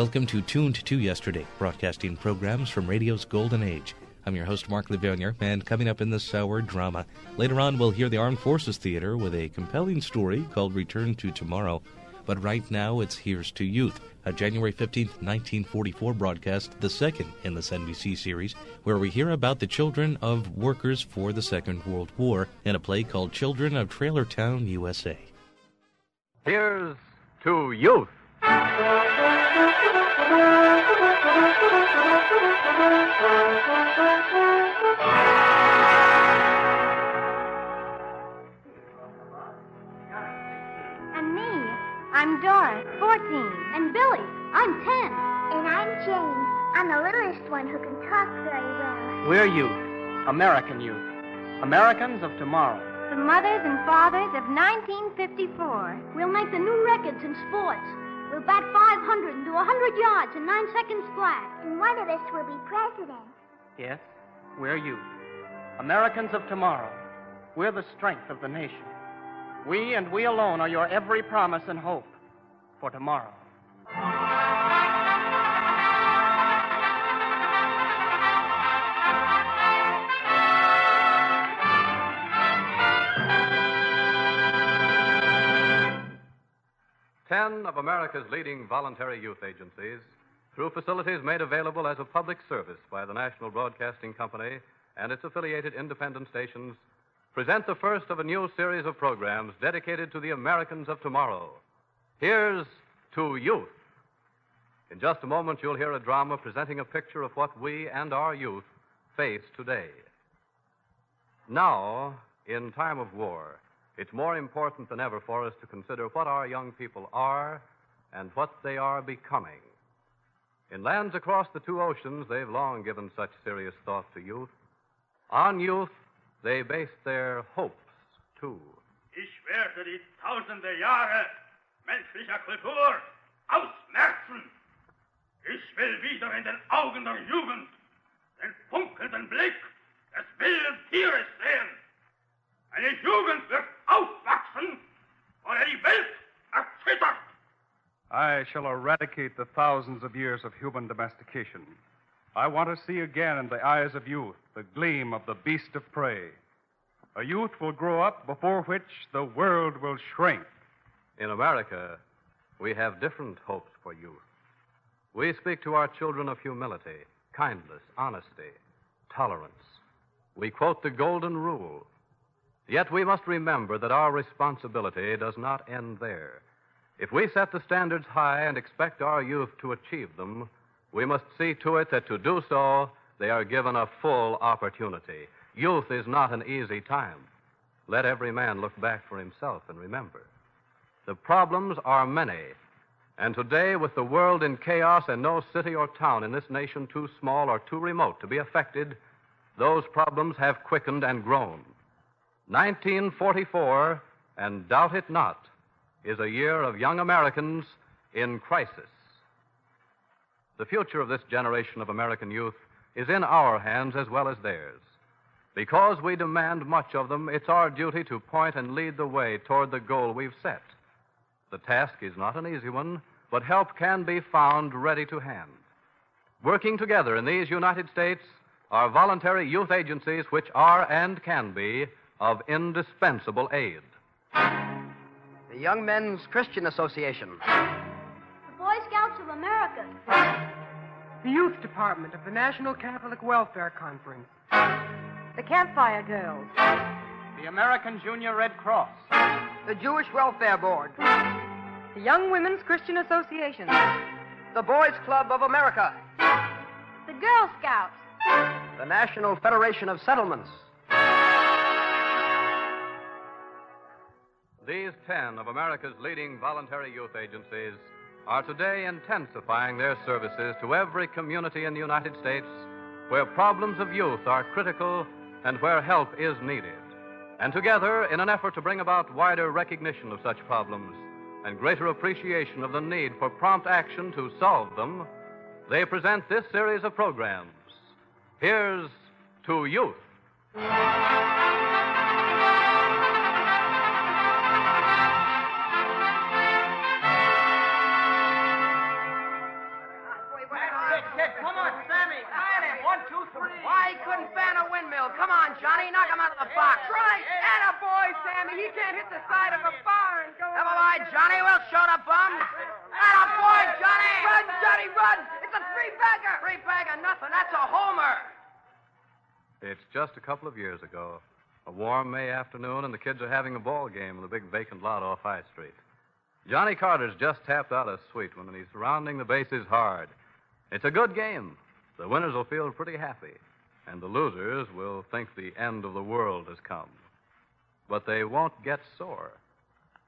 Welcome to Tuned to Yesterday, broadcasting programs from radio's golden age. I'm your host, Mark Levernier, and coming up in this hour, drama. Later on, we'll hear the Armed Forces Theater with a compelling story called Return to Tomorrow. But right now, it's Here's to Youth, a January 15, 1944 broadcast, the second in this NBC series, where we hear about the children of workers for the Second World War in a play called Children of Trailertown, USA. Here's to Youth. And me, I'm Doris, 14. And Billy, I'm 10. And I'm Jane. I'm the littlest one who can talk very well. We're youth, American youth, Americans of tomorrow. The mothers and fathers of 1954. We'll make the new records in sports. We'll bat 500 and do 100 yards in 9 seconds flat. And one of us will be president. Yes, we're youth, Americans of tomorrow. We're the strength of the nation. We and we alone are your every promise and hope for tomorrow. Ten of America's leading voluntary youth agencies, through facilities made available as a public service by the National Broadcasting Company and its affiliated independent stations, present the first of a new series of programs dedicated to the Americans of tomorrow. Here's to Youth. In just a moment, you'll hear a drama presenting a picture of what we and our youth face today. Now, in time of war, it's more important than ever for us to consider what our young people are and what they are becoming. In lands across the two oceans, they've long given such serious thought to youth. On youth, they base their hopes, too. Ich werde die tausende Jahre menschlicher Kultur ausmerzen. Ich will wieder in den Augen der Jugend den funkelnden Blick des wilden Tieres sehen. Eine Jugend wird aufwachsen, vor der die Welt erzittert. I shall eradicate the thousands of years of human domestication. I want to see again in the eyes of youth the gleam of the beast of prey. A youth will grow up before which the world will shrink. In America, we have different hopes for youth. We speak to our children of humility, kindness, honesty, tolerance. We quote the Golden Rule. Yet we must remember that our responsibility does not end there. If we set the standards high and expect our youth to achieve them, we must see to it that to do so, they are given a full opportunity. Youth is not an easy time. Let every man look back for himself and remember. The problems are many. And today, with the world in chaos and no city or town in this nation too small or too remote to be affected, those problems have quickened and grown. 1944, and doubt it not, is a year of young Americans in crisis. The future of this generation of American youth is in our hands as well as theirs. Because we demand much of them, it's our duty to point and lead the way toward the goal we've set. The task is not an easy one, but help can be found ready to hand. Working together in these United States are voluntary youth agencies which are and can be of indispensable aid. The Young Men's Christian Association. The Boy Scouts of America. The Youth Department of the National Catholic Welfare Conference. The Campfire Girls. The American Junior Red Cross. The Jewish Welfare Board. The Young Women's Christian Association. The Boys Club of America. The Girl Scouts. The National Federation of Settlements. These ten of America's leading voluntary youth agencies are today intensifying their services to every community in the United States where problems of youth are critical and where help is needed. And together, in an effort to bring about wider recognition of such problems and greater appreciation of the need for prompt action to solve them, they present this series of programs. Here's to Youth. Johnny, knock him out of the box. Christ, and a boy, Sammy. He can't hit the side of a barn. and go. Never mind, Johnny. We'll show the bum. And a boy, Johnny. Run, Johnny, run. It's a three bagger. Three bagger, nothing. That's a homer. It's just a couple of years ago. A warm May afternoon, and the kids are having a ball game in the big vacant lot off High Street. Johnny Carter's just tapped out a sweet one, and he's rounding the bases hard. It's a good game. The winners will feel pretty happy and the losers will think the end of the world has come. But they won't get sore.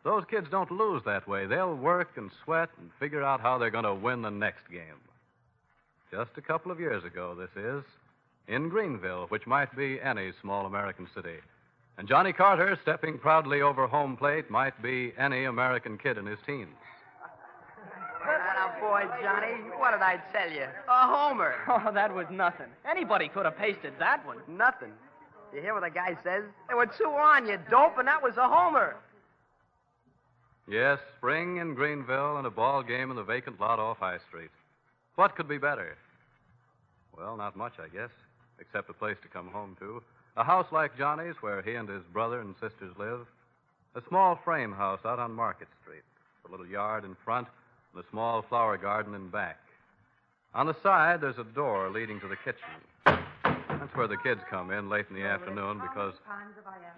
Those kids don't lose that way. They'll work and sweat and figure out how they're going to win the next game. Just a couple of years ago, this is, in Greenville, which might be any small American city. And Johnny Carter, stepping proudly over home plate, might be any American kid in his teens. Atta boy, Johnny. What did I tell you? A homer. Oh, that was nothing. Anybody could have pasted that one. Nothing. You hear what the guy says? There were two on, you dope, and that was a homer. Yes, spring in Greenville and a ball game in the vacant lot off High Street. What could be better? Well, not much, I guess, except a place to come home to. A house like Johnny's, where he and his brother and sisters live. A small frame house out on Market Street. A little yard in front and a small flower garden in back. On the side, there's a door leading to the kitchen. That's where the kids come in late in the afternoon because,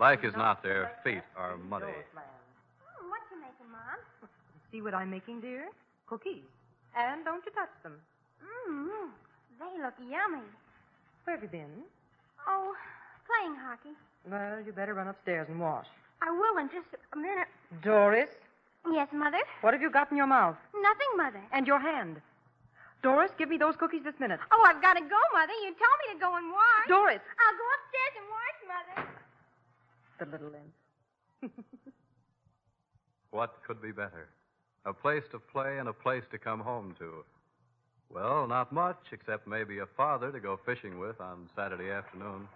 like is not, their feet are muddy. Hmm, what you making, Mom? See what I'm making, dear? Cookies. And don't you touch them. Mmm, they look yummy. Where have you been? Oh, playing hockey. Well, you better run upstairs and wash. I will in just a minute. Doris, Yes, Mother? what have you got in your mouth? Nothing, Mother. And your hand. Doris, give me those cookies this minute. Oh, I've got to go, Mother. You told me to go and wash. Doris! I'll go upstairs and wash, Mother. The little imp. What could be better? A place to play and a place to come home to. Well, not much, except maybe a father to go fishing with on Saturday afternoon.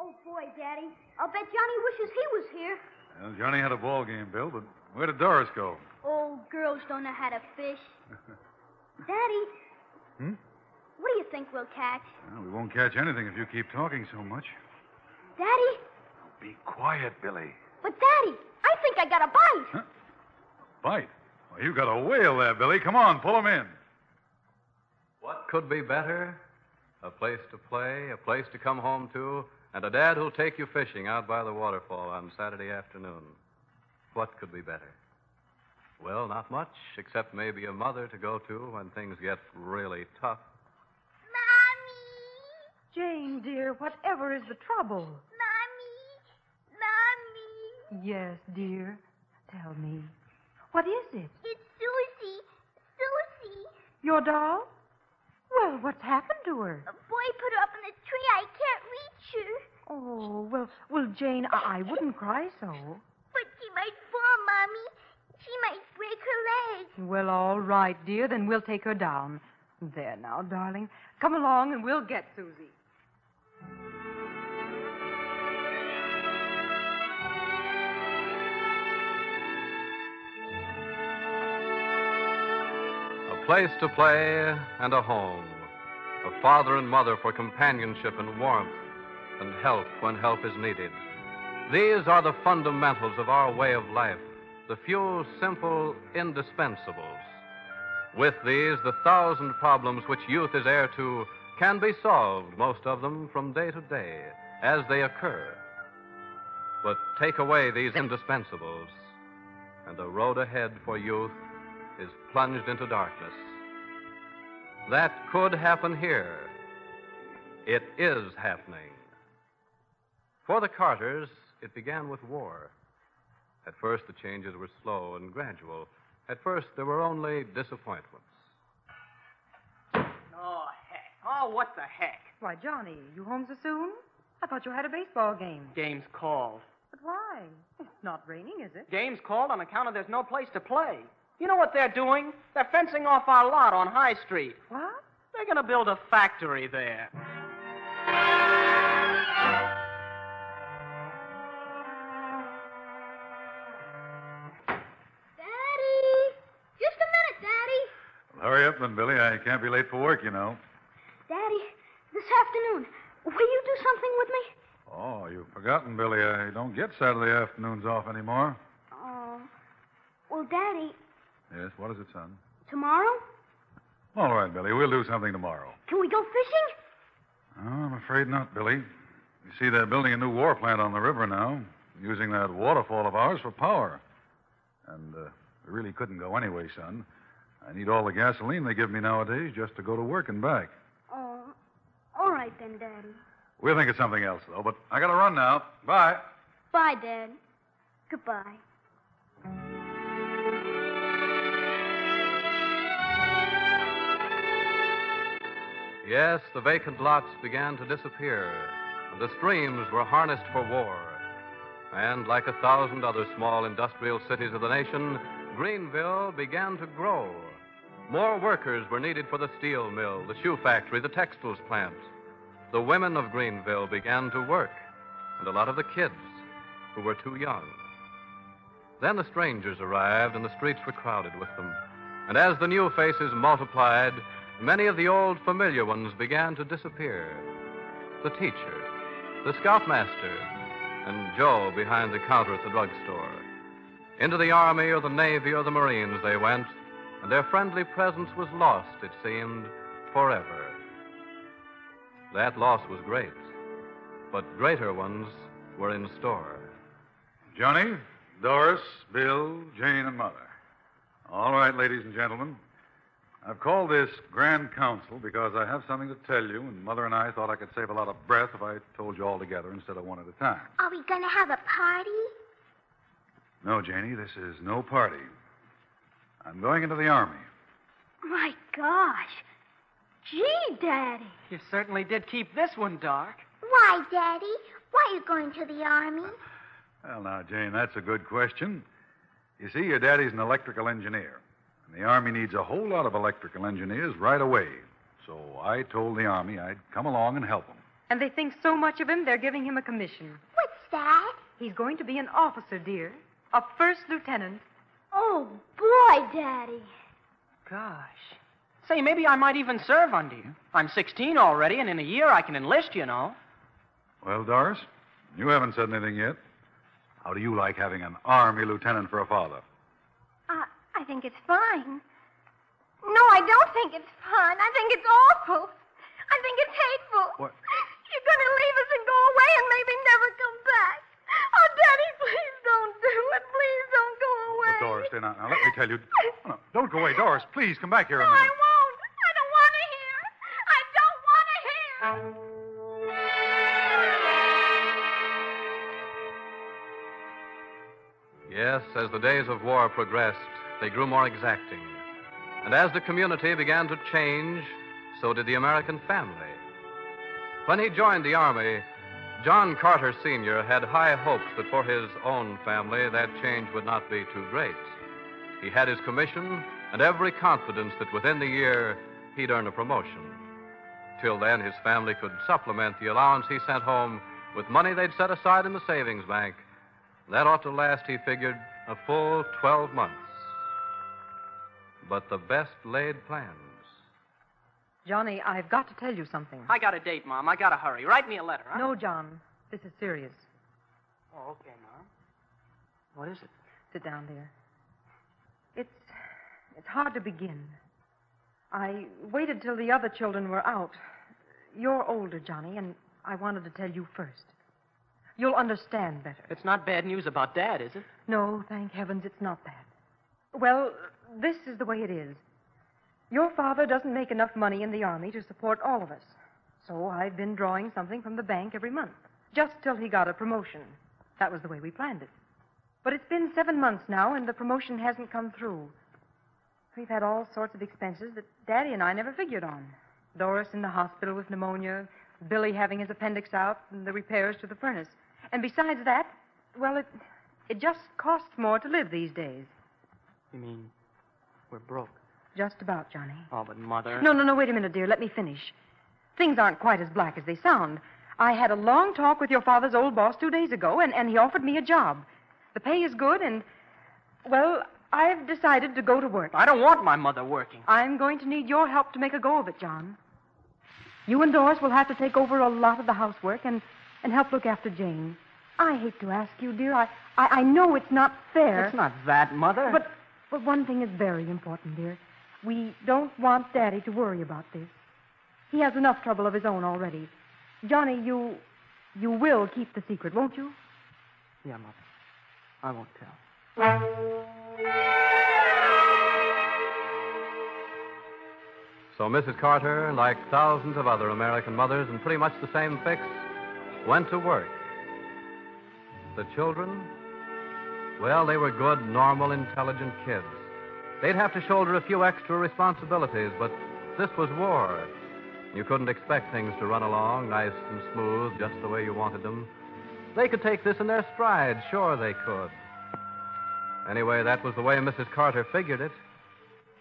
Oh, boy, Daddy. I'll bet Johnny wishes he was here. Well, Johnny had a ball game, Bill, but where did Doris go? Oh, girls don't know how to fish. Daddy. Hmm? What do you think we'll catch? Well, we won't catch anything if you keep talking so much. Daddy? Be quiet, Billy. But, Daddy, I think I got a bite. Bite. Well, you got a whale there, Billy. Come on, pull him in. What could be better? A place to play, a place to come home to, and a dad who'll take you fishing out by the waterfall on Saturday afternoon. What could be better? Well, not much, except maybe a mother to go to when things get really tough. Mommy! Jane, dear, whatever is the trouble? Mommy! Mommy! Yes, dear. Tell me. What is it? It's Susie! Susie! Your doll? Well, what's happened to her? A boy put her up in the tree. I can't reach her. Oh, well, well, Jane, I, I wouldn't cry so. But she might fall, Mommy. She might break her leg. Well, all right, dear, then we'll take her down. There now, darling. Come along and we'll get Susie. Place to play and a home. A father and mother for companionship and warmth and help when help is needed. These are the fundamentals of our way of life, the few simple indispensables. With these, the thousand problems which youth is heir to can be solved, most of them from day to day, as they occur. But take away these indispensables, and the road ahead for youth is plunged into darkness. That could happen here. It is happening. For the Carters, it began with war. At first, the changes were slow and gradual. At first, there were only disappointments. Oh, heck. Oh, what the heck? Why, Johnny, you home so soon? I thought you had a baseball game. Game's called. But why? It's not raining, is it? Game's called on account of there's no place to play. You know what they're doing? They're fencing off our lot on High Street. What? They're going to build a factory there. Daddy! Just a minute, Daddy. Well, hurry up then, Billy. I can't be late for work, you know. Daddy, this afternoon, will you do something with me? Oh, you've forgotten, Billy. I don't get Saturday afternoons off anymore. Oh. Well, Daddy, Yes, what is it, son? tomorrow? All right, Billy. We'll do something tomorrow. Can we go fishing? Oh, I'm afraid not, Billy. You see, they're building a new war plant on the river now, using that waterfall of ours for power. And uh, we really couldn't go anyway, son. I need all the gasoline they give me nowadays just to go to work and back. Oh. All right then, Daddy. We'll think of something else, though. But I gotta run now. Bye. Bye, Dad. Goodbye. Yes, the vacant lots began to disappear, and the streams were harnessed for war. And like a thousand other small industrial cities of the nation, Greenville began to grow. More workers were needed for the steel mill, the shoe factory, the textiles plant. The women of Greenville began to work, and a lot of the kids who were too young. Then the strangers arrived, and the streets were crowded with them. And as the new faces multiplied, many of the old familiar ones began to disappear. The teacher, the scoutmaster, and Joe behind the counter at the drugstore. Into the Army or the Navy or the Marines they went, and their friendly presence was lost, it seemed, forever. That loss was great, but greater ones were in store. Johnny, Doris, Bill, Jane, and Mother. All right, ladies and gentlemen. I've called this Grand Council because I have something to tell you, and Mother and I thought I could save a lot of breath if I told you all together instead of one at a time. Are we going to have a party? No, Janie, this is no party. I'm going into the Army. My gosh. Gee, Daddy. You certainly did keep this one dark. Why, Daddy? Why are you going to the Army? Well, now, Jane, that's a good question. You see, your daddy's an electrical engineer, and the Army needs a whole lot of electrical engineers right away. So I told the Army I'd come along and help them. And they think so much of him, they're giving him a commission. What's that? He's going to be an officer, dear. A first lieutenant. Oh, boy, Daddy. Gosh. Say, maybe I might even serve under you. I'm 16 already, and in a year I can enlist, you know. Well, Doris, you haven't said anything yet. How do you like having an Army lieutenant for a father? I think it's fine. No, I don't think it's fun. I think it's awful. I think it's hateful. What? You're going to leave us and go away and maybe never come back. Oh, Daddy, please don't do it. Please don't go away. But Doris, dear, now, now let me tell you. Oh, no, don't go away, Doris. Please come back here a No, I won't. I don't want to hear. I don't want to hear. Yes, as the days of war progressed, they grew more exacting. And as the community began to change, so did the American family. When he joined the Army, John Carter Sr. had high hopes that for his own family that change would not be too great. He had his commission and every confidence that within the year he'd earn a promotion. Till then, his family could supplement the allowance he sent home with money they'd set aside in the savings bank. That ought to last, he figured, a full 12 months. But the best laid plans. Johnny, I've got to tell you something. I got a date, Mom. I gotta hurry. Write me a letter, huh? No, John. This is serious. Oh, okay, Mom. What is it? Sit down, dear. It's it's hard to begin. I waited till the other children were out. You're older, Johnny, and I wanted to tell you first. You'll understand better. It's not bad news about Dad, is it? No, thank heavens, it's not that. Well, this is the way it is. Your father doesn't make enough money in the Army to support all of us. So I've been drawing something from the bank every month, just till he got a promotion. That was the way we planned it. But it's been seven months now, and the promotion hasn't come through. We've had all sorts of expenses that Daddy and I never figured on. Doris in the hospital with pneumonia, Billy having his appendix out, and the repairs to the furnace. And besides that, well, it it just costs more to live these days. You mean we're broke? Just about, Johnny. Oh, but Mother. No, no, no, wait a minute, dear. Let me finish. Things aren't quite as black as they sound. I had a long talk with your father's old boss two days ago, and, and he offered me a job. The pay is good, and, well, I've decided to go to work. I don't want my mother working. I'm going to need your help to make a go of it, John. You and Doris will have to take over a lot of the housework, and and help look after Jane. I hate to ask you, dear. I, I, I know it's not fair. It's not that, Mother. But, but one thing is very important, dear. We don't want Daddy to worry about this. He has enough trouble of his own already. Johnny, you, you will keep the secret, won't you? Yeah, Mother. I won't tell. So Mrs. Carter, like thousands of other American mothers in pretty much the same fix, went to work. The children? Well, they were good, normal, intelligent kids. They'd have to shoulder a few extra responsibilities, but this was war. You couldn't expect things to run along nice and smooth, just the way you wanted them. They could take this in their stride, sure they could. Anyway, that was the way Mrs. Carter figured it.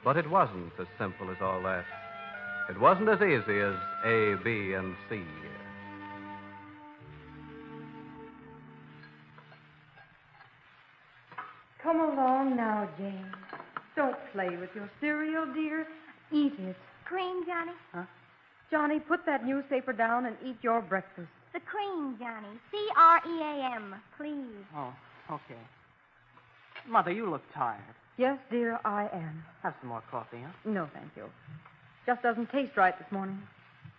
But it wasn't as simple as all that. It wasn't as easy as A, B, and C. Come along now, Jane. Don't play with your cereal, dear. Eat it. Cream, Johnny? Huh? Johnny, put that newspaper down and eat your breakfast. The cream, Johnny. C R E A M, please. Oh, okay. Mother, you look tired. Yes, dear, I am. Have some more coffee, huh? No, thank you. Just doesn't taste right this morning.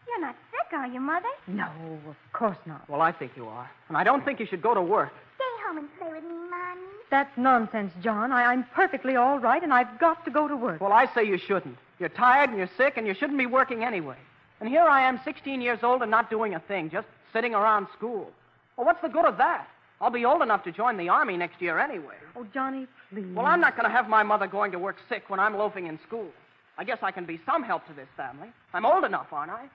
You're not sick, are you, Mother? No, of course not. Well, I think you are. And I don't think you should go to work. Stay home and play with me, Mommy. That's nonsense, John. I, I'm perfectly all right, and I've got to go to work. Well, I say you shouldn't. You're tired and you're sick, and you shouldn't be working anyway. And here I am, 16 years old, and not doing a thing, just sitting around school. Well, what's the good of that? I'll be old enough to join the Army next year anyway. Oh, Johnny, please. Well, I'm not going to have my mother going to work sick when I'm loafing in school. I guess I can be some help to this family. I'm old enough, aren't I?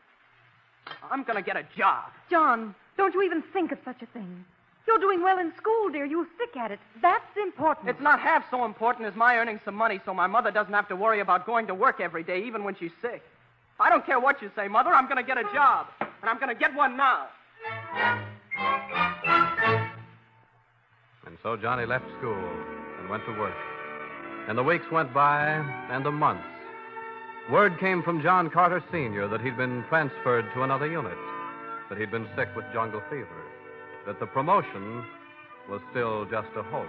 I'm going to get a job. John, don't you even think of such a thing. You're doing well in school, dear. You stick at it. That's important. It's not half so important as my earning some money so my mother doesn't have to worry about going to work every day, even when she's sick. I don't care what you say, Mother. I'm going to get a job. And I'm going to get one now. And so Johnny left school and went to work. And the weeks went by, and the months. Word came from John Carter Sr. that he'd been transferred to another unit, that he'd been sick with jungle fever, that the promotion was still just a hope.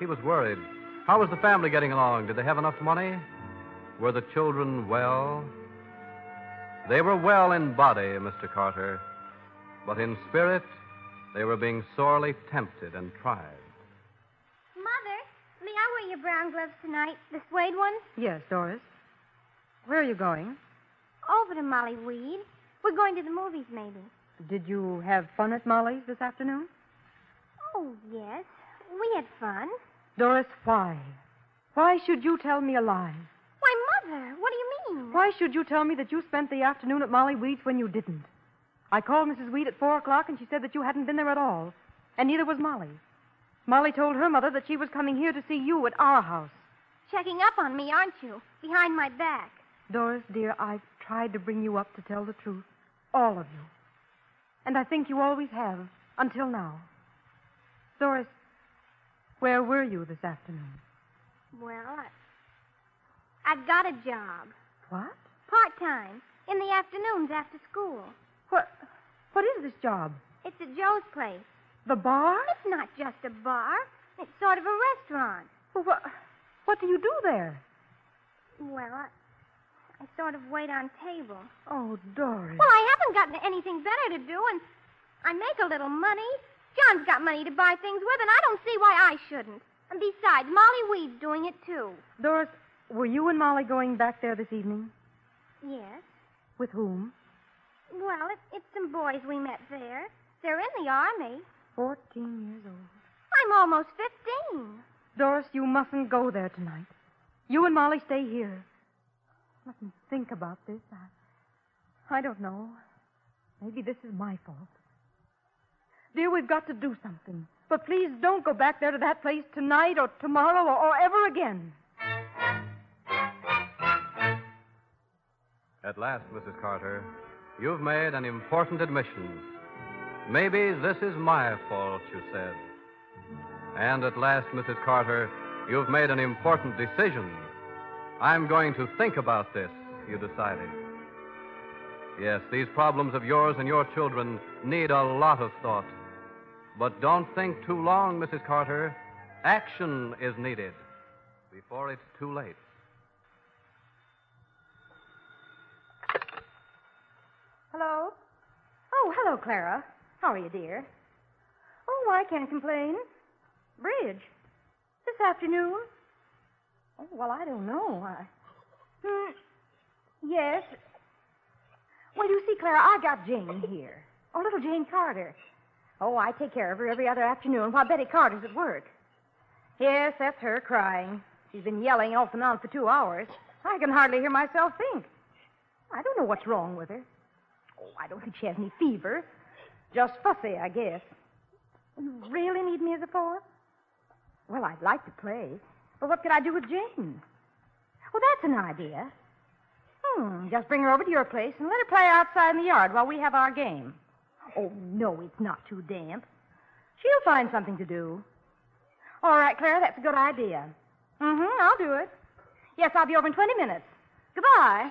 He was worried. How was the family getting along? Did they have enough money? Were the children well? They were well in body, Mr. Carter, but in spirit, they were being sorely tempted and tried. Mother, may I wear your brown gloves tonight? The suede ones? Yes, Doris. Where are you going? Over to Molly Weed. We're going to the movies, maybe. Did you have fun at Molly's this afternoon? Oh, yes. We had fun. Doris, why? Why should you tell me a lie? Why, Mother, what do you mean? Why should you tell me that you spent the afternoon at Molly Weed's when you didn't? I called Mrs. Weed at four o'clock, and she said that you hadn't been there at all. And neither was Molly. Molly told her mother that she was coming here to see you at our house. Checking up on me, aren't you? Behind my back. Doris, dear, I've tried to bring you up to tell the truth. All of you. And I think you always have, until now. Doris, where were you this afternoon? Well, I... I've got a job. What? Part time. In the afternoons after school. What? What is this job? It's at Joe's place. The bar? It's not just a bar. It's sort of a restaurant. Well, what, what do you do there? Well, I, I sort of wait on table. Oh, Doris. Well, I haven't gotten anything better to do, and I make a little money. John's got money to buy things with, and I don't see why I shouldn't. And besides, Molly Weed's doing it, too. Doris, were you and Molly going back there this evening? Yes. With whom? Well, it, it's some boys we met there. They're in the Army. Fourteen years old. I'm almost 15. Doris, you mustn't go there tonight. You and Molly stay here. Let me think about this. I, I don't know. Maybe this is my fault. Dear, we've got to do something. But please don't go back there to that place tonight or tomorrow or, or ever again. At last, Mrs. Carter, you've made an important admission. Maybe this is my fault, you said. And at last, Mrs. Carter, you've made an important decision. I'm going to think about this, you decided. Yes, these problems of yours and your children need a lot of thought. But don't think too long, Mrs. Carter. Action is needed before it's too late. Hello? Oh, hello, Clara. How are you, dear? Oh, I can't complain. Bridge. This afternoon? Oh, well, I don't know. I... Hmm. Yes. Well, you see, Clara, I got Jane here. Oh, little Jane Carter. Oh, I take care of her every other afternoon while Betty Carter's at work. Yes, that's her crying. She's been yelling off and on for two hours. I can hardly hear myself think. I don't know what's wrong with her. Oh, I don't think she has any fever. Just fussy, I guess. You really need me as a fourth? Well, I'd like to play, but what could I do with Jane? Well, that's an idea. Hmm, just bring her over to your place and let her play outside in the yard while we have our game. Oh, no, it's not too damp. She'll find something to do. All right, Clara, that's a good idea. Mm-hmm, I'll do it. Yes, I'll be over in 20 minutes. Goodbye.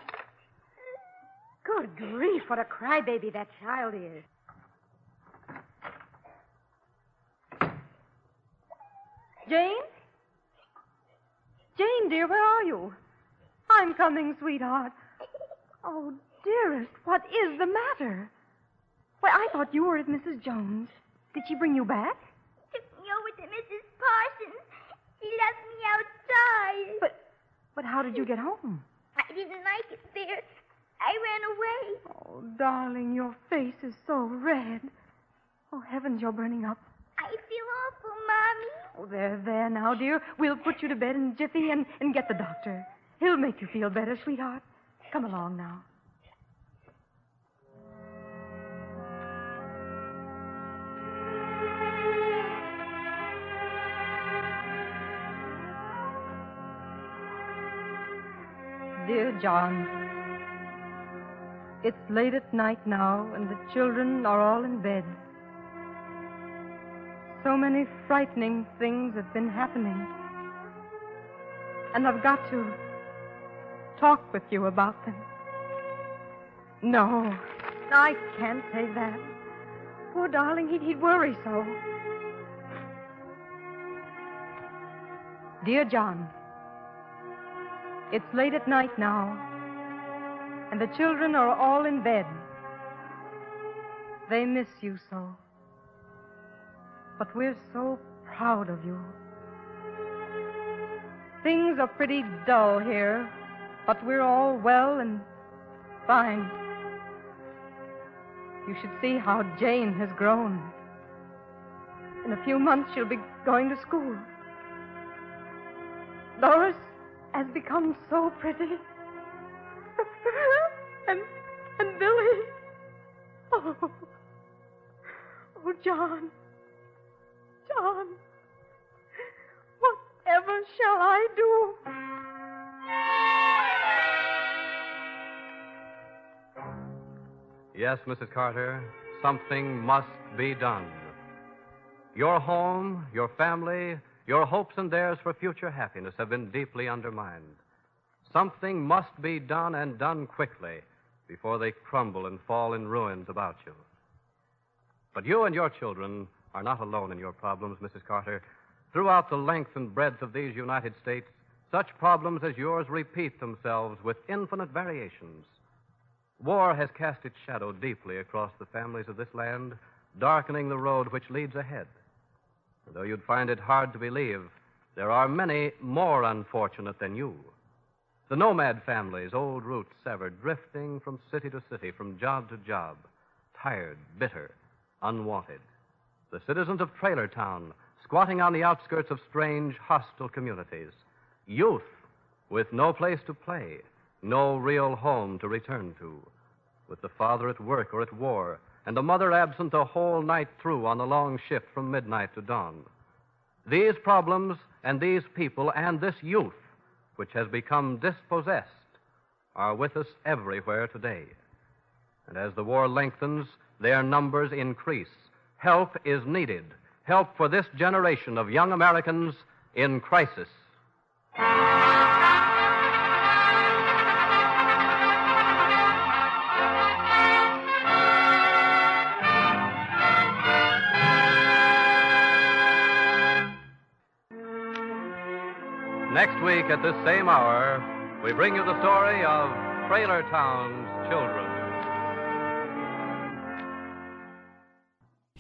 Good grief, what a crybaby that child is. Jane? Jane, dear, where are you? I'm coming, sweetheart. Oh, dearest, what is the matter? Why, I thought you were at Mrs. Jones. Did she bring you back? Took me over to Mrs. Parsons. She left me outside. But, but how did you get home? I didn't like it there. I ran away. Oh, darling, your face is so red. Oh, heavens, you're burning up. I feel awful, Mommy. Oh, there, there now, dear. We'll put you to bed in jiffy and, and get the doctor. He'll make you feel better, sweetheart. Come along now. Dear John, it's late at night now, and the children are all in bed. So many frightening things have been happening. And I've got to talk with you about them. No, I can't say that. Poor darling, he'd, he'd worry so. Dear John, it's late at night now, and the children are all in bed. They miss you so. But we're so proud of you. Things are pretty dull here, but we're all well and fine. You should see how Jane has grown. In a few months, she'll be going to school. Doris has become so pretty. and and Billy. Oh, oh, John. John. Whatever shall I do? Yes, Mrs. Carter, something must be done. Your home, your family, your hopes and theirs for future happiness have been deeply undermined. Something must be done and done quickly before they crumble and fall in ruins about you. But you and your children are not alone in your problems, Mrs. Carter. Throughout the length and breadth of these United States, such problems as yours repeat themselves with infinite variations. War has cast its shadow deeply across the families of this land, darkening the road which leads ahead. Though you'd find it hard to believe, there are many more unfortunate than you. The nomad families, old roots severed, drifting from city to city, from job to job, tired, bitter, unwanted. The citizens of Trailer Town, squatting on the outskirts of strange, hostile communities. Youth with no place to play, no real home to return to. With the father at work or at war, and the mother absent the whole night through on the long shift from midnight to dawn. These problems and these people and this youth, which has become dispossessed, are with us everywhere today. And as the war lengthens, their numbers increase help is needed. Help for this generation of young Americans in crisis. Next week at this same hour, we bring you the story of Trailer Town's Children.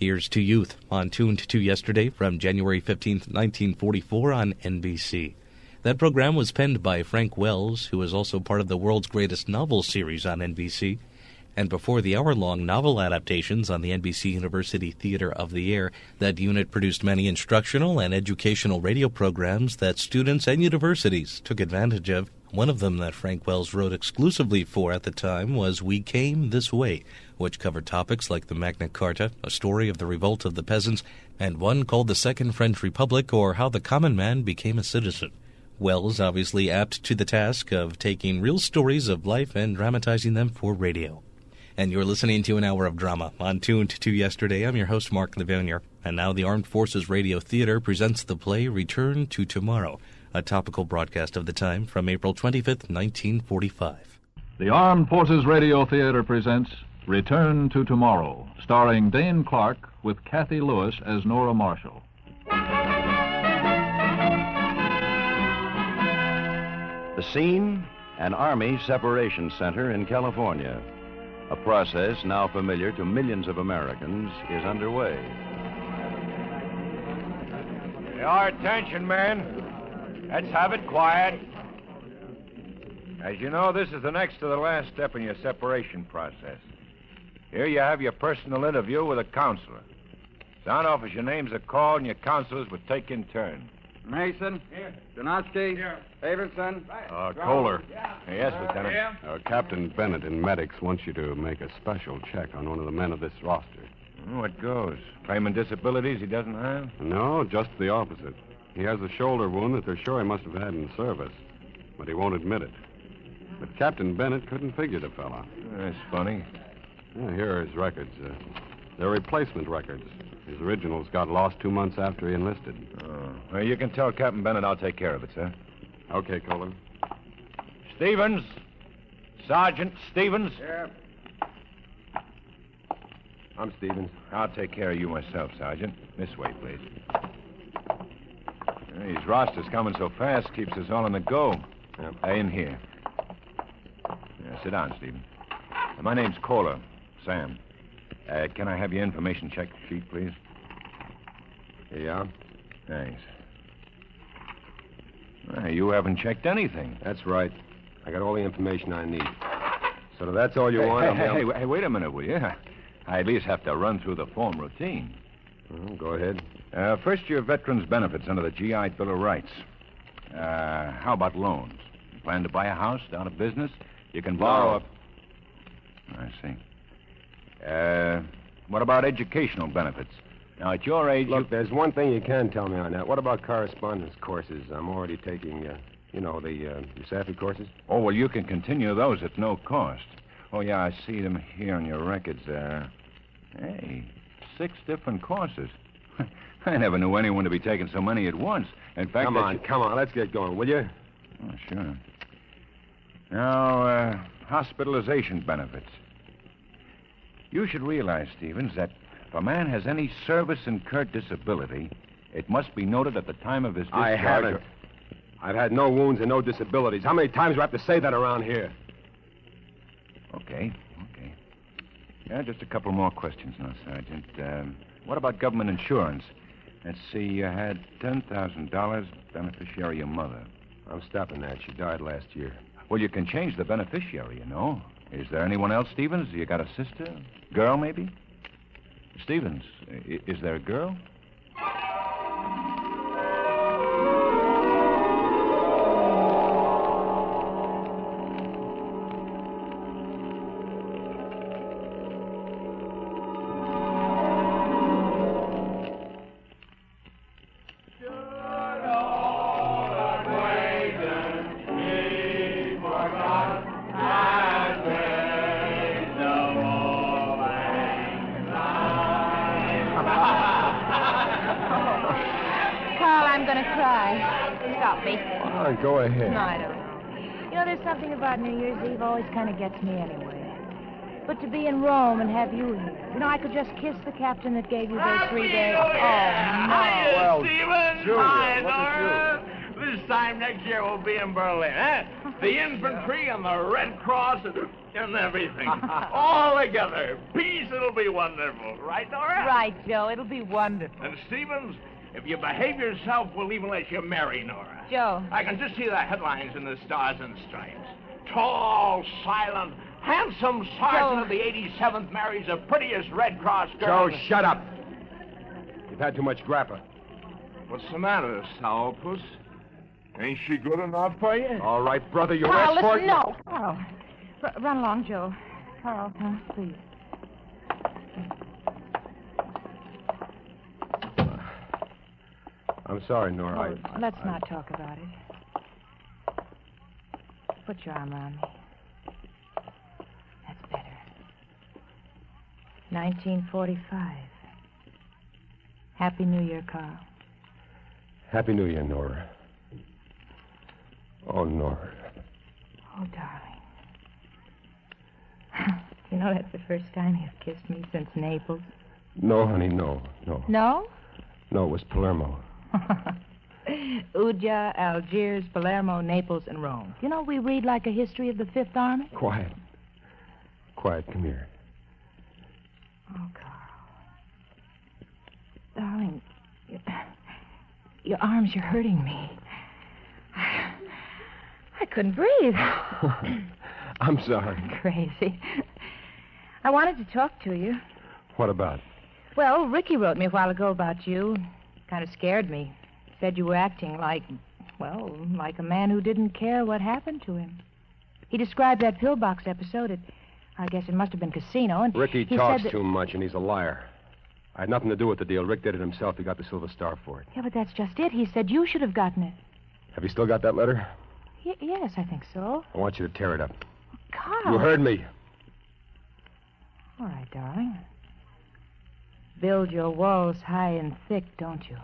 Here's to Youth on Tuned to Yesterday from January 15, 1944 on NBC. That program was penned by Frank Wells, who is also part of the world's greatest novel series on NBC. And before the hour long novel adaptations on the NBC University Theater of the Air, that unit produced many instructional and educational radio programs that students and universities took advantage of. One of them that Frank Wells wrote exclusively for at the time was We Came This Way, which covered topics like the Magna Carta, a story of the revolt of the peasants, and one called The Second French Republic or How the Common Man Became a Citizen. Wells obviously apt to the task of taking real stories of life and dramatizing them for radio. And you're listening to an hour of drama on Tuned to Yesterday. I'm your host, Mark Levernier. And now the Armed Forces Radio Theater presents the play Return to Tomorrow, a topical broadcast of the time from April 25th, 1945. The Armed Forces Radio Theater presents Return to Tomorrow, starring Dane Clark with Cathy Lewis as Nora Marshall. The scene an Army Separation Center in California. A process now familiar to millions of Americans is underway. Your attention, men. Let's have it quiet. As you know, this is the next to the last step in your separation process. Here you have your personal interview with a counselor. Sound off as your names are called and your counselors would take in turn. Mason. Here. Donotsky. Here. Davidson. Uh, Kohler. Yes, Lieutenant. Uh, Captain Bennett in Medics wants you to make a special check on one of the men of this roster. What goes? Claiming disabilities he doesn't have? No, just the opposite. He has a shoulder wound that they're sure he must have had in service, but he won't admit it. But Captain Bennett couldn't figure the fella. That's funny. Yeah, here are his records. Uh, they're replacement records. His originals got lost two months after he enlisted. Oh. Well, you can tell Captain Bennett I'll take care of it, sir. Okay, Kohler. Stevens. Sergeant Stevens. Yeah. I'm Stevens. I'll take care of you myself, Sergeant. This way, please. These rosters coming so fast keeps us all on the go. Yep. Uh, in here. Yeah, sit down, Stephen. Uh, my name's Kohler, Sam. Uh, can I have your information check sheet, please? Yeah? Thanks. Uh, you haven't checked anything. That's right. I got all the information I need. So if that's all you hey, want, hey, hey, on- hey, wait- hey, wait a minute, will you? I at least have to run through the form routine. Well, go ahead. Uh, first, your veterans' benefits under the GI Bill of Rights. Uh, how about loans? You plan to buy a house, start a business? You can borrow a. I see. Uh, what about educational benefits? Now, at your age, Look, you... there's one thing you can tell me on that. What about correspondence courses? I'm already taking, uh, you know, the uh, USAFI courses. Oh, well, you can continue those at no cost. Oh, yeah, I see them here on your records. there. hey, six different courses. I never knew anyone to be taking so many at once. In fact, come on, you- come on. Let's get going, will you? Oh, sure. Now, uh, hospitalization benefits. You should realize, Stevens, that if a man has any service incurred disability, it must be noted at the time of his discharge. I haven't. I've had no wounds and no disabilities. How many times do I have to say that around here? Okay. Yeah, just a couple more questions now, Sergeant. Um, what about government insurance? Let's see, you had $10,000 beneficiary your mother. I'm stopping that. She died last year. Well, you can change the beneficiary, you know. Is there anyone else, Stevens? You got a sister? Girl, maybe? Stevens, is there a girl? Could just kiss the captain that gave you those three days. Oh, no. Well, Stevens. Julia, Hi, Nora. This time time next year we'll be in Berlin, eh? The infantry and the Red Cross and, and everything. All together. Peace, it'll be wonderful. Right, Nora? Right, Joe. It'll be wonderful. And Stevens, if you behave yourself, we'll even let you marry Nora. Joe. I can just see the headlines in the Stars and Stripes. Tall, silent, handsome sergeant of the 87th marries the prettiest Red Cross girl. Joe, shut up. You've had too much grappa. What's the matter, sourpuss? Ain't she good enough for you? All right, brother, you're Carl, escort. listen, no. Carl, r- run along, Joe. Carl, huh, please. I'm sorry, Nora. Oh, let's not talk about it. Put your arm around me. That's better. 1945. Happy New Year, Carl. Happy New Year, Nora. Oh, Nora. Oh, darling. you know, that's the first time you've kissed me since Naples. No, honey, no, no. No? No, it was Palermo. Oujda, Algiers, Palermo, Naples, and Rome. You know, we read like a history of the Fifth Army. Quiet. Quiet, come here. Oh, Carl. Darling, your, your arms, you're hurting me. I, I couldn't breathe. I'm sorry. Crazy. I wanted to talk to you. What about? Well, Ricky wrote me a while ago about you. Kind of scared me. Said you were acting like, well, like a man who didn't care what happened to him. He described that pillbox episode at, I guess it must have been Cassino, and Ricky he talks said that... too much, and he's a liar. I had nothing to do with the deal. Rick did it himself. He got the Silver Star for it. Yeah, but that's just it. He said you should have gotten it. Have you still got that letter? Y- yes, I think so. I want you to tear it up. Carl. You heard me. All right, darling. Build your walls high and thick, don't you?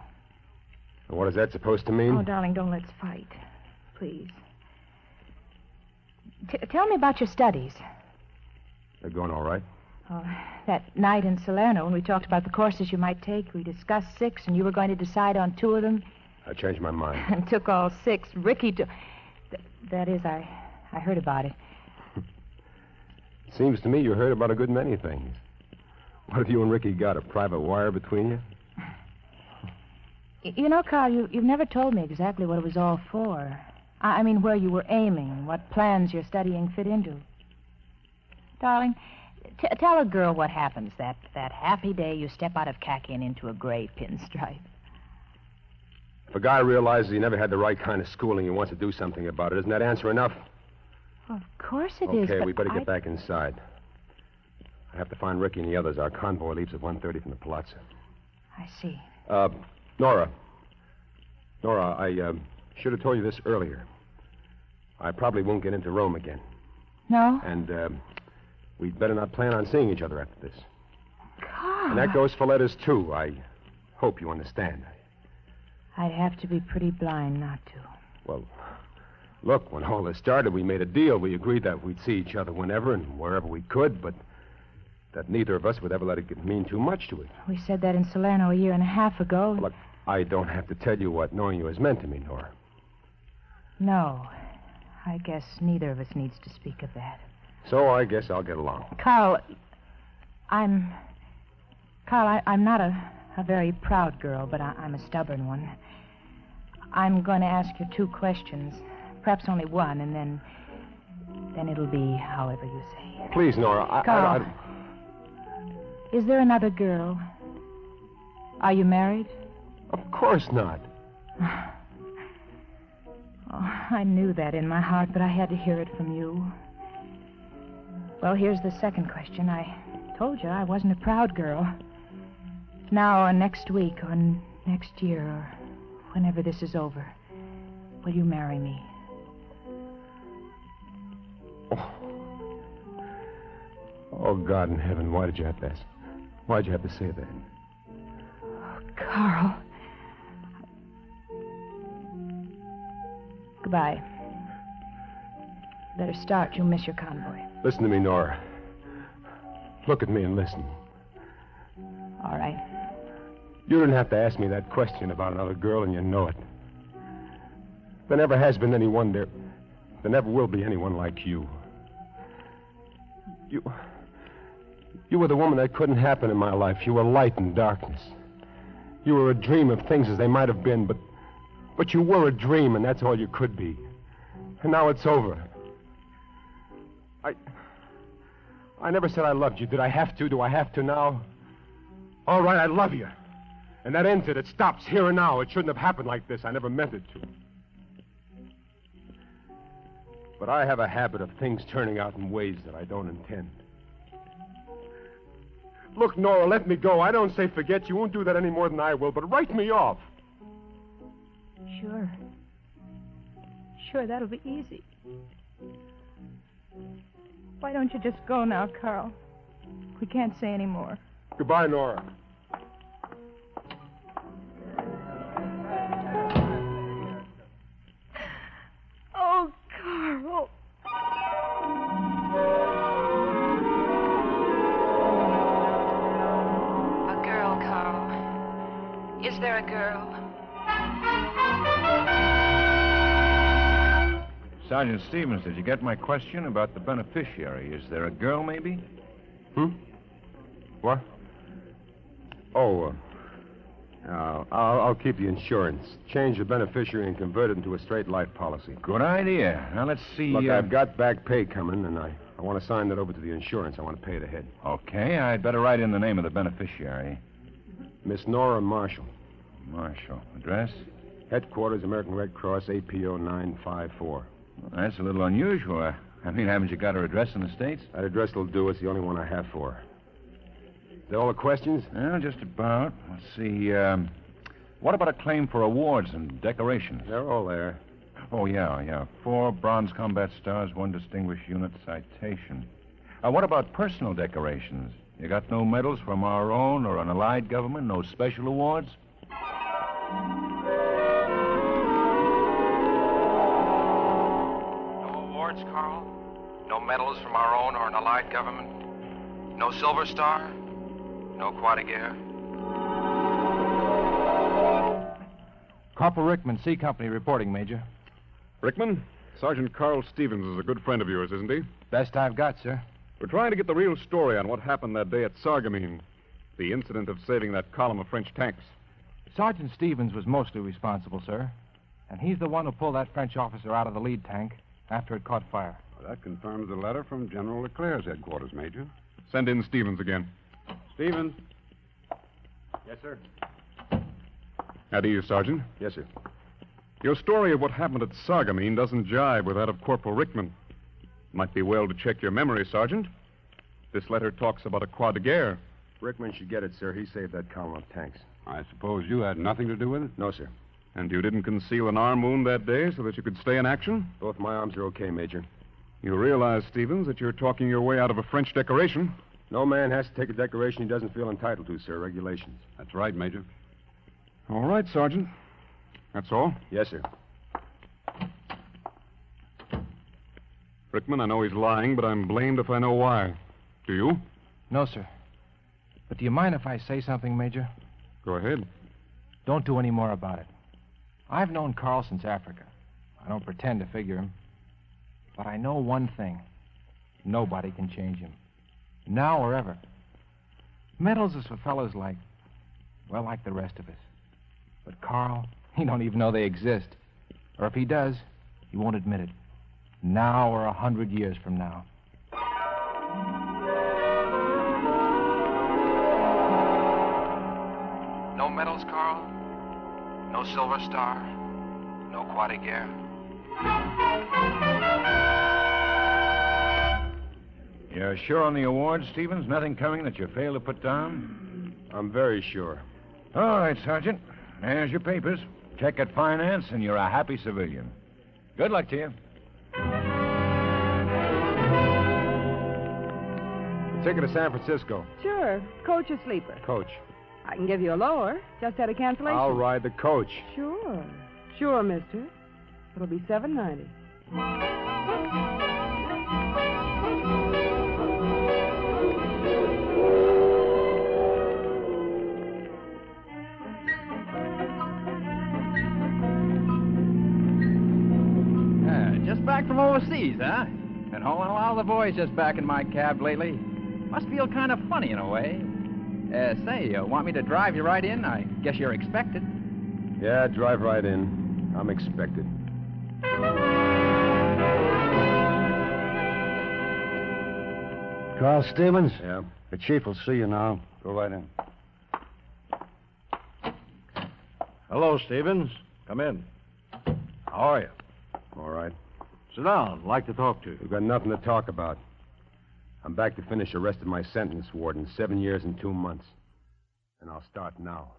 And what is that supposed to mean? Oh, darling, don't let's fight. Please. T- tell me about your studies. They're going all right. Oh, that night in Salerno, when we talked about the courses you might take, we discussed six, and you were going to decide on two of them, I changed my mind. and took all six. Ricky took. Th- that is, I, I heard about it. Seems to me you heard about a good many things. What have you and Ricky got? A private wire between you? You know, Carl, you, you've never told me exactly what it was all for. I, I mean, where you were aiming, what plans your studying fit into. Darling, t- tell a girl what happens that, that happy day you step out of khaki and into a gray pinstripe. If a guy realizes he never had the right kind of schooling, he wants to do something about it. Isn't that answer enough? Of course it is. okay, we better get I- back inside. I have to find Ricky and the others. Our convoy leaves at 1.30 from the Palazzo. I see. Uh, Nora. Nora, I uh, should have told you this earlier. I probably won't get into Rome again. No? And uh, we'd better not plan on seeing each other after this. Carl. And that goes for letters, too. I hope you understand. I'd have to be pretty blind not to. Well, look, when all this started, we made a deal. We agreed that we'd see each other whenever and wherever we could, but that neither of us would ever let it get- mean too much to it. We said that in Salerno a year and a half ago. Look, I don't have to tell you what knowing you has meant to me, Nora. No. I guess neither of us needs to speak of that. So I guess I'll get along. Carl, I'm. Carl, I, I'm not a, a very proud girl, but I, I'm a stubborn one. I'm going to ask you two questions, perhaps only one, and then. Then it'll be however you say. Please, Nora. I, Carl. I, I, Is there another girl? Are you married? of course not. Oh, I knew that in my heart, but I had to hear it from you. Well, here's the second question. I told you I wasn't a proud girl. Now, or next week, or next year, or whenever this is over, will you marry me? Oh. oh, God in heaven, why did you have to ask? Why'd you have to say that? Oh, Carl. Goodbye. Better start. You'll miss your convoy. Listen to me, Nora. Look at me and listen. All right. You didn't have to ask me that question about another girl, and you know it. There never has been anyone there. There never will be anyone like you. You. You were the woman that couldn't happen in my life. You were light in darkness. You were a dream of things as they might have been, but. But you were a dream, and that's all you could be. And now it's over. I. I never said I loved you. Did I have to? Do I have to now? All right, I love you. And that ends it. It stops here and now. It shouldn't have happened like this. I never meant it to. But I have a habit of things turning out in ways that I don't intend. Look, Nora, let me go. I don't say forget. You won't do that any more than I will, but write me off. Sure. Sure, that'll be easy. Why don't you just go now, Carl? We can't say any more. Goodbye, Nora. Sergeant Stevens, did you get my question about the beneficiary? Is there a girl, maybe? Hmm? What? Oh, uh, uh, I'll, I'll keep the insurance. Change the beneficiary and convert it into a straight life policy. Good idea. Now, let's see. Look, uh, I've got back pay coming, and I, I want to sign that over to the insurance. I want to pay it ahead. Okay, I'd better write in the name of the beneficiary. Miss Nora Marshall. Marshall. Address? Headquarters, American Red Cross, APO 954. Well, that's a little unusual. I mean, haven't you got her address in the States? That address will do. It's the only one I have for her. Is that all the questions? Well, just about. Let's see. Um, what about a claim for awards and decorations? They're all there. Oh, yeah, yeah. Four bronze combat stars, one distinguished unit citation. Uh, what about personal decorations? You got no medals from our own or an allied government? No special awards? Awards, Carl? No medals from our own or an allied government? No Silver Star? No Croix de Guerre? Corporal Rickman, C Company, reporting, Major. Rickman, Sergeant Carl Stevens is a good friend of yours, isn't he? Best I've got, sir. We're trying to get the real story on what happened that day at Sargamine. The incident of saving that column of French tanks. Sergeant Stevens was mostly responsible, sir. And he's the one who pulled that French officer out of the lead tank after it caught fire. Well, that confirms the letter from General Leclerc's headquarters, Major. Send in Stevens again. Stevens. Yes, sir. How do you, Sergeant? Yes, sir. Your story of what happened at Sargamine doesn't jibe with that of Corporal Rickman. Might be well to check your memory, Sergeant. This letter talks about a Croix de Guerre. Rickman should get it, sir. He saved that column of tanks. I suppose you had nothing to do with it? No, sir. And you didn't conceal an arm wound that day so that you could stay in action? Both my arms are okay, Major. You realize, Stevens, that you're talking your way out of a French decoration? No man has to take a decoration he doesn't feel entitled to, sir. Regulations. That's right, Major. All right, Sergeant. That's all? Yes, sir. Rickman, I know he's lying, but I'm blamed if I know why. Do you? No, sir. But do you mind if I say something, Major? Go ahead. Don't do any more about it. I've known Carl since Africa. I don't pretend to figure him. But I know one thing nobody can change him. Now or ever. Medals is for fellows like, well, like the rest of us. But Carl, he don't even know they exist. Or if he does, he won't admit it. Now or a hundred years from now. No medals, Carl? No Silver Star? No Croix de Guerre? You're sure on the awards, Stevens? Nothing coming that you fail to put down? I'm very sure. All right, Sergeant. There's your papers. Check at finance, and you're a happy civilian. Good luck to you. Ticket to San Francisco. Sure. Coach or sleeper? Coach. I can give you a lower. Just had a cancellation. I'll ride the coach. Sure. Sure, mister. It'll be seven ninety. Uh, just back from overseas, huh? Been hauling a lot of the voyagers back in my cab lately. Must feel kind of funny in a way. Uh, say, you want me to drive you right in? I guess you're expected. Yeah, drive right in. I'm expected. Carl Stevens? Yeah. The chief will see you now. Go right in. Hello, Stevens. Come in. How are you? All right. Sit down. I'd like to talk to you. We've got nothing to talk about. I'm back to finish the rest of my sentence, Warden. Seven years and two months. And I'll start now.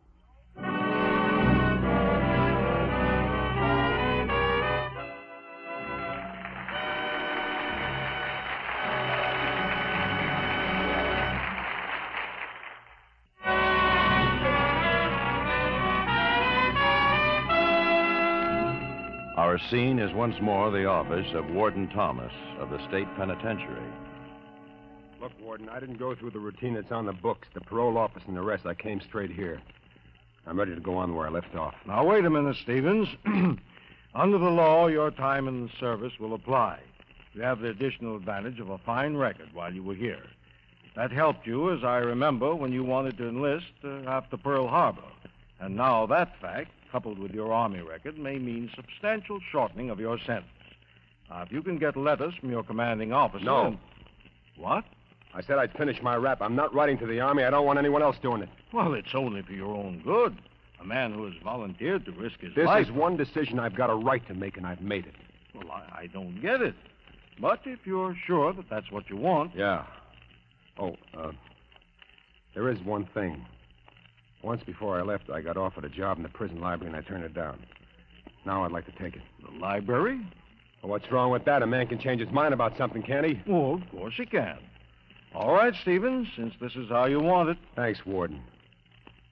Our scene is once more the office of Warden Thomas of the State Penitentiary. Look, Warden, I didn't go through the routine that's on the books, the parole office and the rest. I came straight here. I'm ready to go on where I left off. Now, wait a minute, Stevens. Under the law, your time in the service will apply. You have the additional advantage of a fine record while you were here. That helped you, as I remember, when you wanted to enlist uh, after Pearl Harbor. And now that fact, coupled with your Army record, may mean substantial shortening of your sentence. Now, if you can get letters from your commanding officer. No. and- What? I said I'd finish my rap. I'm not writing to the Army. I don't want anyone else doing it. Well, it's only for your own good. A man who has volunteered to risk his This life. This is one decision I've got a right to make, and I've made it. Well, I, I don't get it. But if you're sure that that's what you want. Yeah. Oh, uh, there is one thing. Once before I left, I got offered a job in the prison library, and I turned it down. Now I'd like to take it. The library? Well, what's wrong with that? A man can change his mind about something, can't he? Well, of course he can. All right, Stevens, since this is how you want it. Thanks, Warden.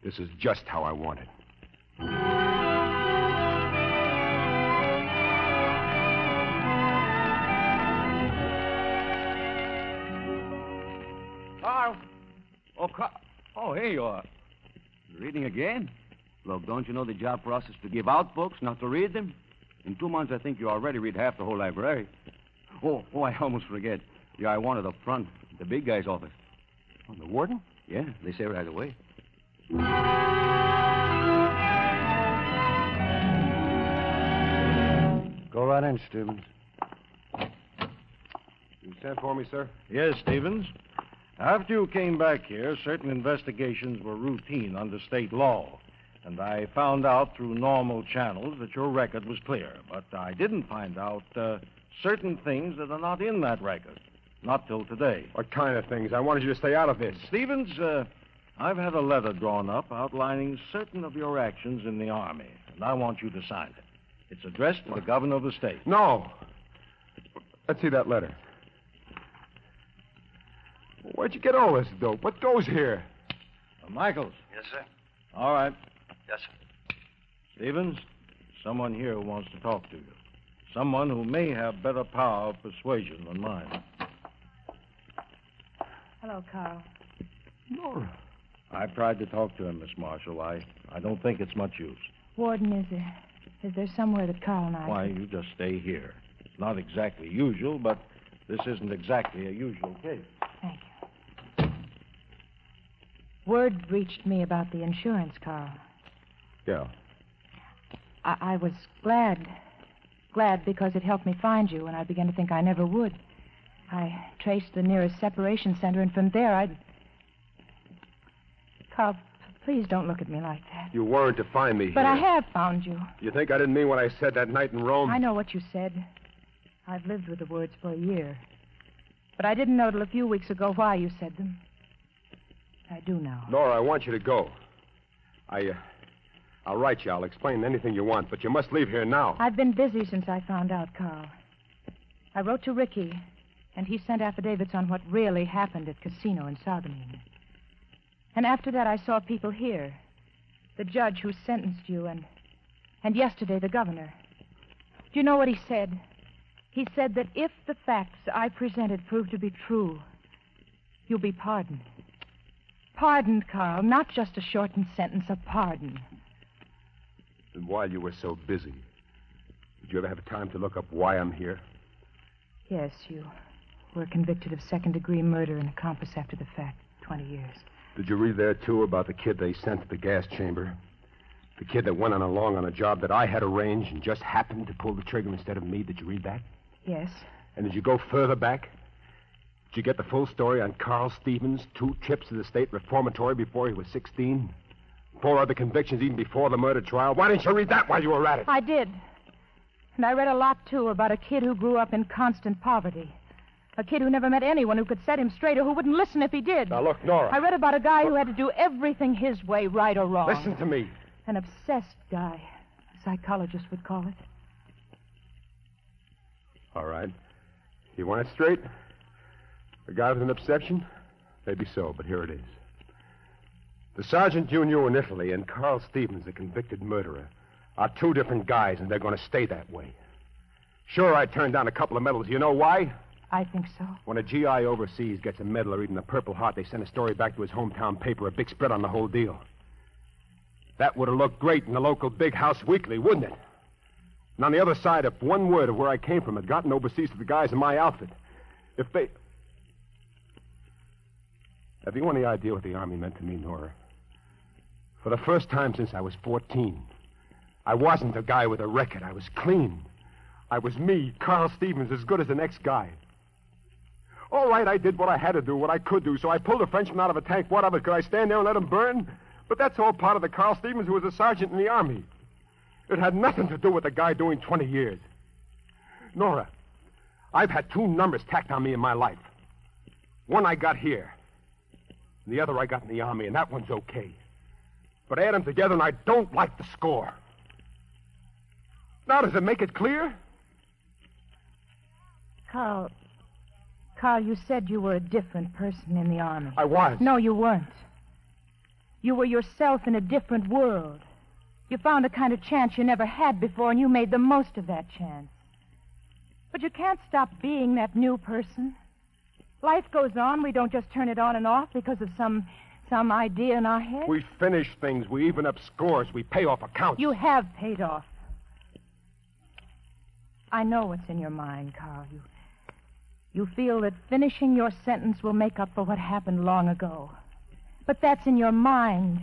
This is just how I want it. Carl. Oh, Carl. Oh, here you are. Reading again? Look, don't you know the job process to give out books, not to read them? In two months, I think you already read half the whole library. Oh, oh, I almost forget. Yeah, I wanted up front, the big guy's office. Oh, the warden? Yeah, they say right away. Go right in, Stevens. You sent for me, sir? Yes, Stevens. After you came back here, certain investigations were routine under state law. And I found out through normal channels that your record was clear. But I didn't find out uh, certain things that are not in that record. Not till today. What kind of things? I wanted you to stay out of this. Stevens, uh, I've had a letter drawn up outlining certain of your actions in the Army, and I want you to sign it. It's addressed to the governor of the state. No. Let's see that letter. Where'd you get all this dope? What goes here? Uh, Michaels. Yes, sir. All right. Yes, sir. Stevens, someone here wants to talk to you. Someone who may have better power of persuasion than mine. Hello, Carl. Nora. I've tried to talk to him, Miss Marshall. I, I don't think it's much use. Warden, is there, is there somewhere that Carl and I... Why, you just stay here. It's not exactly usual, but this isn't exactly a usual case. Thank you. Word reached me about the insurance, Carl. Yeah. I, I was glad, glad because it helped me find you, and I began to think I never would. I traced the nearest separation center, and from there I'd. Carl, please don't look at me like that. You weren't to find me But here. I have found you. You think I didn't mean what I said that night in Rome? I know what you said. I've lived with the words for a year. But I didn't know till a few weeks ago why you said them. I do now. Nora, I want you to go. I, uh, I'll write you. I'll explain anything you want, but you must leave here now. I've been busy since I found out, Carl. I wrote to Ricky, and he sent affidavits on what really happened at Cassino in Sargonine. And after that, I saw people here. The judge who sentenced you, and and yesterday the governor. Do you know what he said? He said that if the facts I presented prove to be true, you'll be pardoned. Pardoned, Carl, not just a shortened sentence, a pardon. And while you were so busy, did you ever have time to look up why I'm here? Yes, you were convicted of second degree murder and accomplice after the fact. 20 years. Did you read there, too, about the kid they sent to the gas chamber? The kid that went on along on a job that I had arranged and just happened to pull the trigger instead of me. Did you read that? Yes. And did you go further back? Did you get the full story on Carl Stevens, two trips to the state reformatory before he was 16? Four other convictions even before the murder trial. Why didn't you read that while you were at it? I did. And I read a lot, too, about a kid who grew up in constant poverty. A kid who never met anyone who could set him straight or who wouldn't listen if he did. Now, look, Nora. I read about a guy who had to do everything his way, right or wrong. Listen to me. An obsessed guy, a psychologist would call it. All right. You want it straight? A guy with an obsession? Maybe so, but here it is. The sergeant you knew in Italy and Carl Stevens, the convicted murderer, are two different guys, and they're going to stay that way. Sure, I turned down a couple of medals. You know why? I think so. When a GI overseas gets a medal or even a Purple Heart, they send a story back to his hometown paper, a big spread on the whole deal. That would have looked great in the local big house weekly, wouldn't it? And on the other side, if one word of where I came from had gotten overseas to the guys in my outfit, if they. Have you any idea what the Army meant to me, Nora? For the first time since I was 14, I wasn't a guy with a record. I was clean. I was me, Carl Stevens, as good as the next guy. All right, I did what I had to do, what I could do, so I pulled a Frenchman out of a tank. What of it? Could I stand there and let him burn? But that's all part of the Carl Stevens who was a sergeant in the Army. It had nothing to do with the guy doing 20 years. Nora, I've had two numbers tacked on me in my life. One I got here, and the other I got in the Army, and that one's okay. But add them together, and I don't like the score. Now, does it make it clear? Carl. Carl, you said you were a different person in the Army. I was. No, you weren't. You were yourself in a different world. You found a kind of chance you never had before, and you made the most of that chance. But you can't stop being that new person. Life goes on. We don't just turn it on and off because of some some idea in our head. We finish things. We even up scores. We pay off accounts. You have paid off. I know what's in your mind, Carl. You, you feel that finishing your sentence will make up for what happened long ago. But that's in your mind.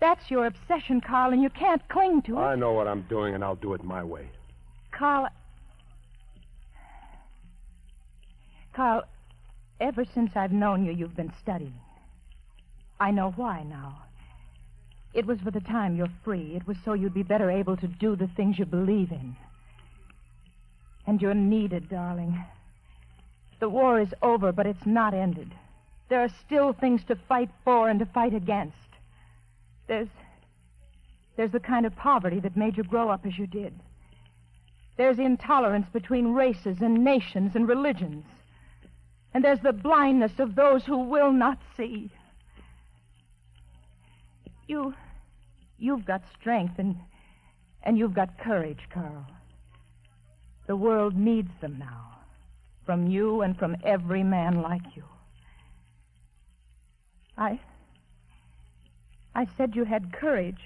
That's your obsession, Carl, and you can't cling to it. I know what I'm doing, and I'll do it my way. Carl. Carl, ever since I've known you, you've been studying. I know why now. It was for the time you're free. It was so you'd be better able to do the things you believe in. And you're needed, darling. The war is over, but it's not ended. There are still things to fight for and to fight against. There's. There's the kind of poverty that made you grow up as you did. There's intolerance between races and nations and religions. And there's the blindness of those who will not see. You. You've got strength and. And you've got courage, Carl. The world needs them now. From you and from every man like you. I. I said you had courage.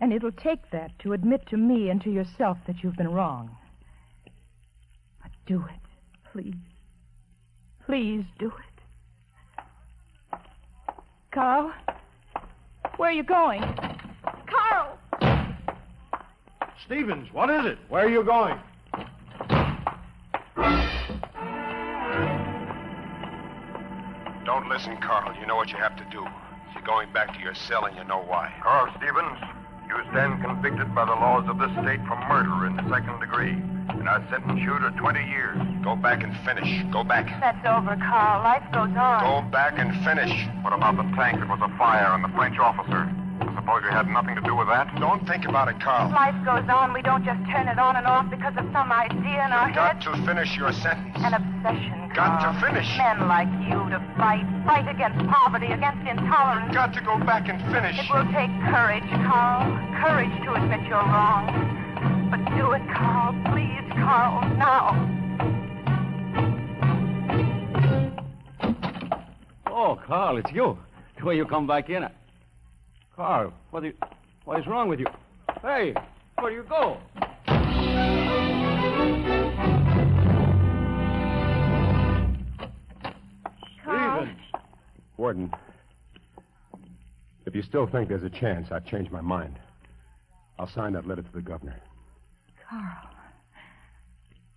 And it'll take that to admit to me and to yourself that you've been wrong. But do it, please. Please do it. Carl? Where are you going? Carl! Stevens, what is it? Where are you going? Don't listen, Carl. You know what you have to do. You're going back to your cell, and you know why. Carl Stevens, you stand convicted by the laws of this state for murder in the second degree, and I sentence you to 20 years. Go back and finish. Go back. That's over, Carl. Life goes on. Go back and finish. What about the tank that was afire and the French officer? I suppose you had nothing to do with that? Don't think about it, Carl. Life goes on. We don't just turn it on and off because of some idea in our You've got to finish your sentence. An obsession. Got Carl. to finish. Men like you to fight. Fight against poverty, against intolerance. You've got to go back and finish. It will take courage, Carl. Courage to admit you're wrong. But do it, Carl. Please, Carl. Now. Oh, Carl, it's you. The way you come back in. Carl, what, what is wrong with you? Hey, where do you go? Stevens. Warden, if you still think there's a chance, I've changed my mind. I'll sign that letter to the governor. Carl.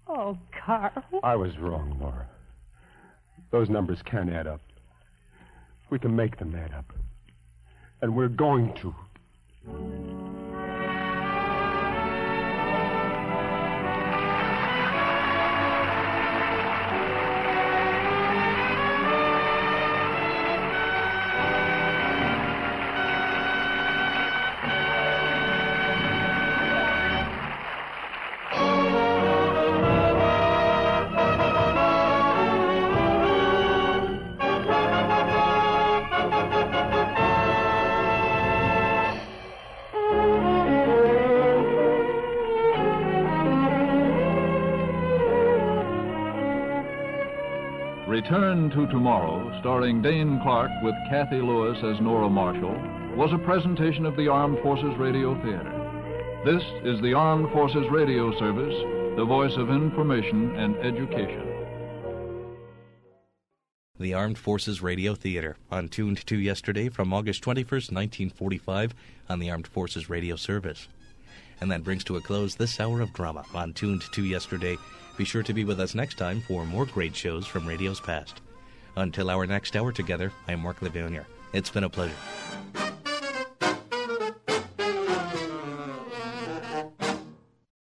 Oh, Carl. I was wrong, Laura. Those numbers can't add up. We can make them add up. And we're going to. Tomorrow, starring Dane Clark with Cathy Lewis as Nora Marshall, was a presentation of the Armed Forces Radio Theater. This is the Armed Forces Radio Service, the voice of information and education. The Armed Forces Radio Theater, on Tuned to yesterday from August 21st, 1945, on the Armed Forces Radio Service. And that brings to a close this hour of drama on Tuned to yesterday. Be sure to be with us next time for more great shows from radio's past. Until our next hour together, I'm Mark Levernier. It's been a pleasure.